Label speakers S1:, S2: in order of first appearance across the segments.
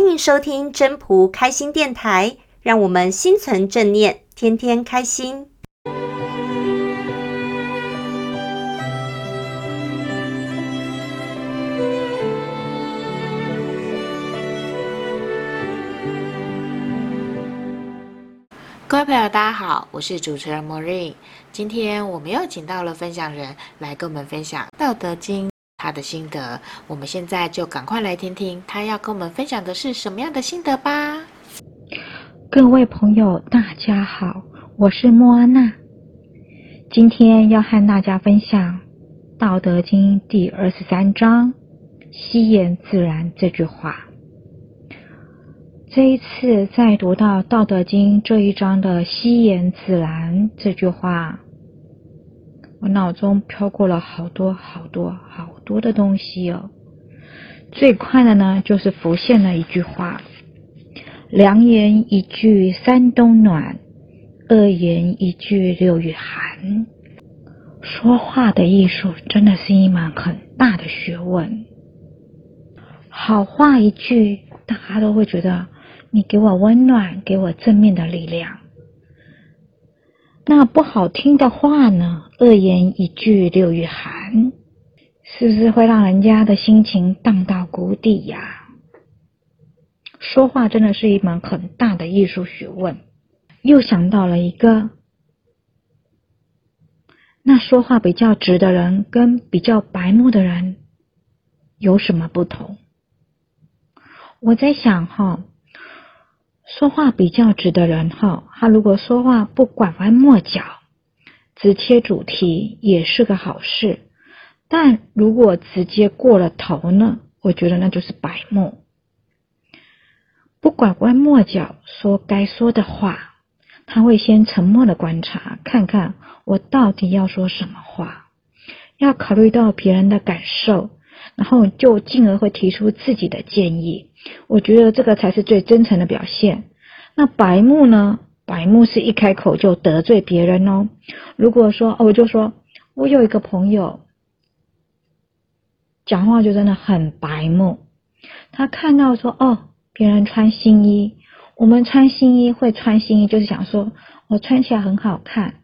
S1: 欢迎收听真仆开心电台，让我们心存正念，天天开心。
S2: 各位朋友，大家好，我是主持人莫瑞。今天我们又请到了分享人来跟我们分享《道德经》他的心得。我们现在就赶快来听听他要跟我们分享的是什么样的心得吧。
S3: 各位朋友，大家好，我是莫安娜。今天要和大家分享《道德经》第二十三章“惜言自然”这句话。这一次在读到《道德经》这一章的“惜言自然”这句话，我脑中飘过了好多好多好多的东西哦。最快的呢，就是浮现了一句话：“良言一句三冬暖，恶言一句六月寒。”说话的艺术真的是一门很大的学问。好话一句，大家都会觉得。你给我温暖，给我正面的力量。那不好听的话呢？恶言一句六月寒，是不是会让人家的心情荡到谷底呀？说话真的是一门很大的艺术学问。又想到了一个，那说话比较直的人跟比较白目的人有什么不同？我在想哈。说话比较直的人哈，他如果说话不拐弯抹角，直切主题也是个好事。但如果直接过了头呢，我觉得那就是白目。不拐弯抹角说该说的话，他会先沉默的观察，看看我到底要说什么话，要考虑到别人的感受，然后就进而会提出自己的建议。我觉得这个才是最真诚的表现。那白目呢？白目是一开口就得罪别人哦。如果说哦，我就说，我有一个朋友，讲话就真的很白目。他看到说，哦，别人穿新衣，我们穿新衣会穿新衣，就是想说我穿起来很好看，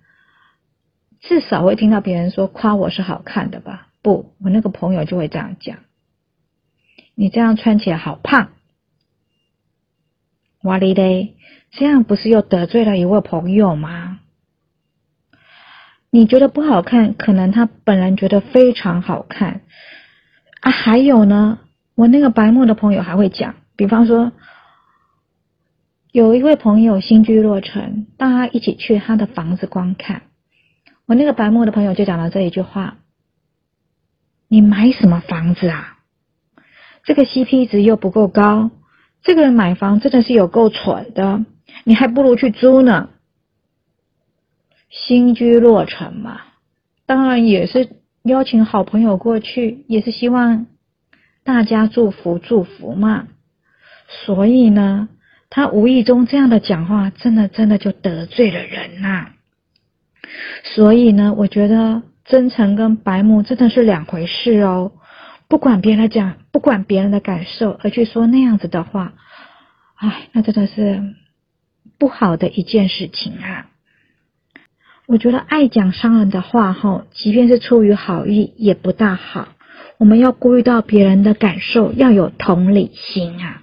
S3: 至少会听到别人说夸我是好看的吧？不，我那个朋友就会这样讲。你这样穿起来好胖，哇哩嘞，这样不是又得罪了一位朋友吗？你觉得不好看，可能他本人觉得非常好看啊。还有呢，我那个白目的朋友还会讲，比方说，有一位朋友新居落成，大家一起去他的房子观看，我那个白目的朋友就讲了这一句话：“你买什么房子啊？”这个 CP 值又不够高，这个人买房真的是有够蠢的，你还不如去租呢。新居落成嘛，当然也是邀请好朋友过去，也是希望大家祝福祝福嘛。所以呢，他无意中这样的讲话，真的真的就得罪了人呐、啊。所以呢，我觉得真诚跟白目真的是两回事哦。不管别人讲，不管别人的感受，而去说那样子的话，哎，那真的是不好的一件事情啊！我觉得爱讲伤人的话，吼，即便是出于好意，也不大好。我们要顾虑到别人的感受，要有同理心啊！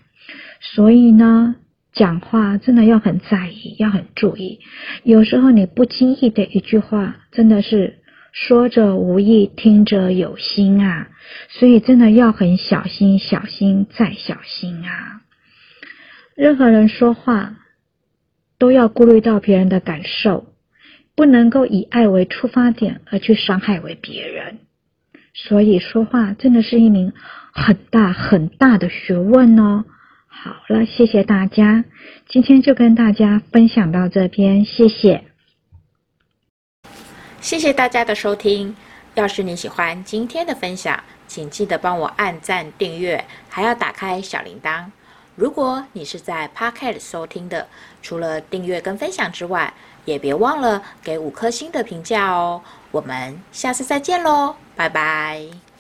S3: 所以呢，讲话真的要很在意，要很注意。有时候你不经意的一句话，真的是。说者无意，听者有心啊，所以真的要很小心，小心再小心啊！任何人说话都要顾虑到别人的感受，不能够以爱为出发点而去伤害为别人。所以说话真的是一名很大很大的学问哦。好了，谢谢大家，今天就跟大家分享到这边，谢谢。
S2: 谢谢大家的收听。要是你喜欢今天的分享，请记得帮我按赞、订阅，还要打开小铃铛。如果你是在 Pocket 收听的，除了订阅跟分享之外，也别忘了给五颗星的评价哦。我们下次再见喽，拜拜。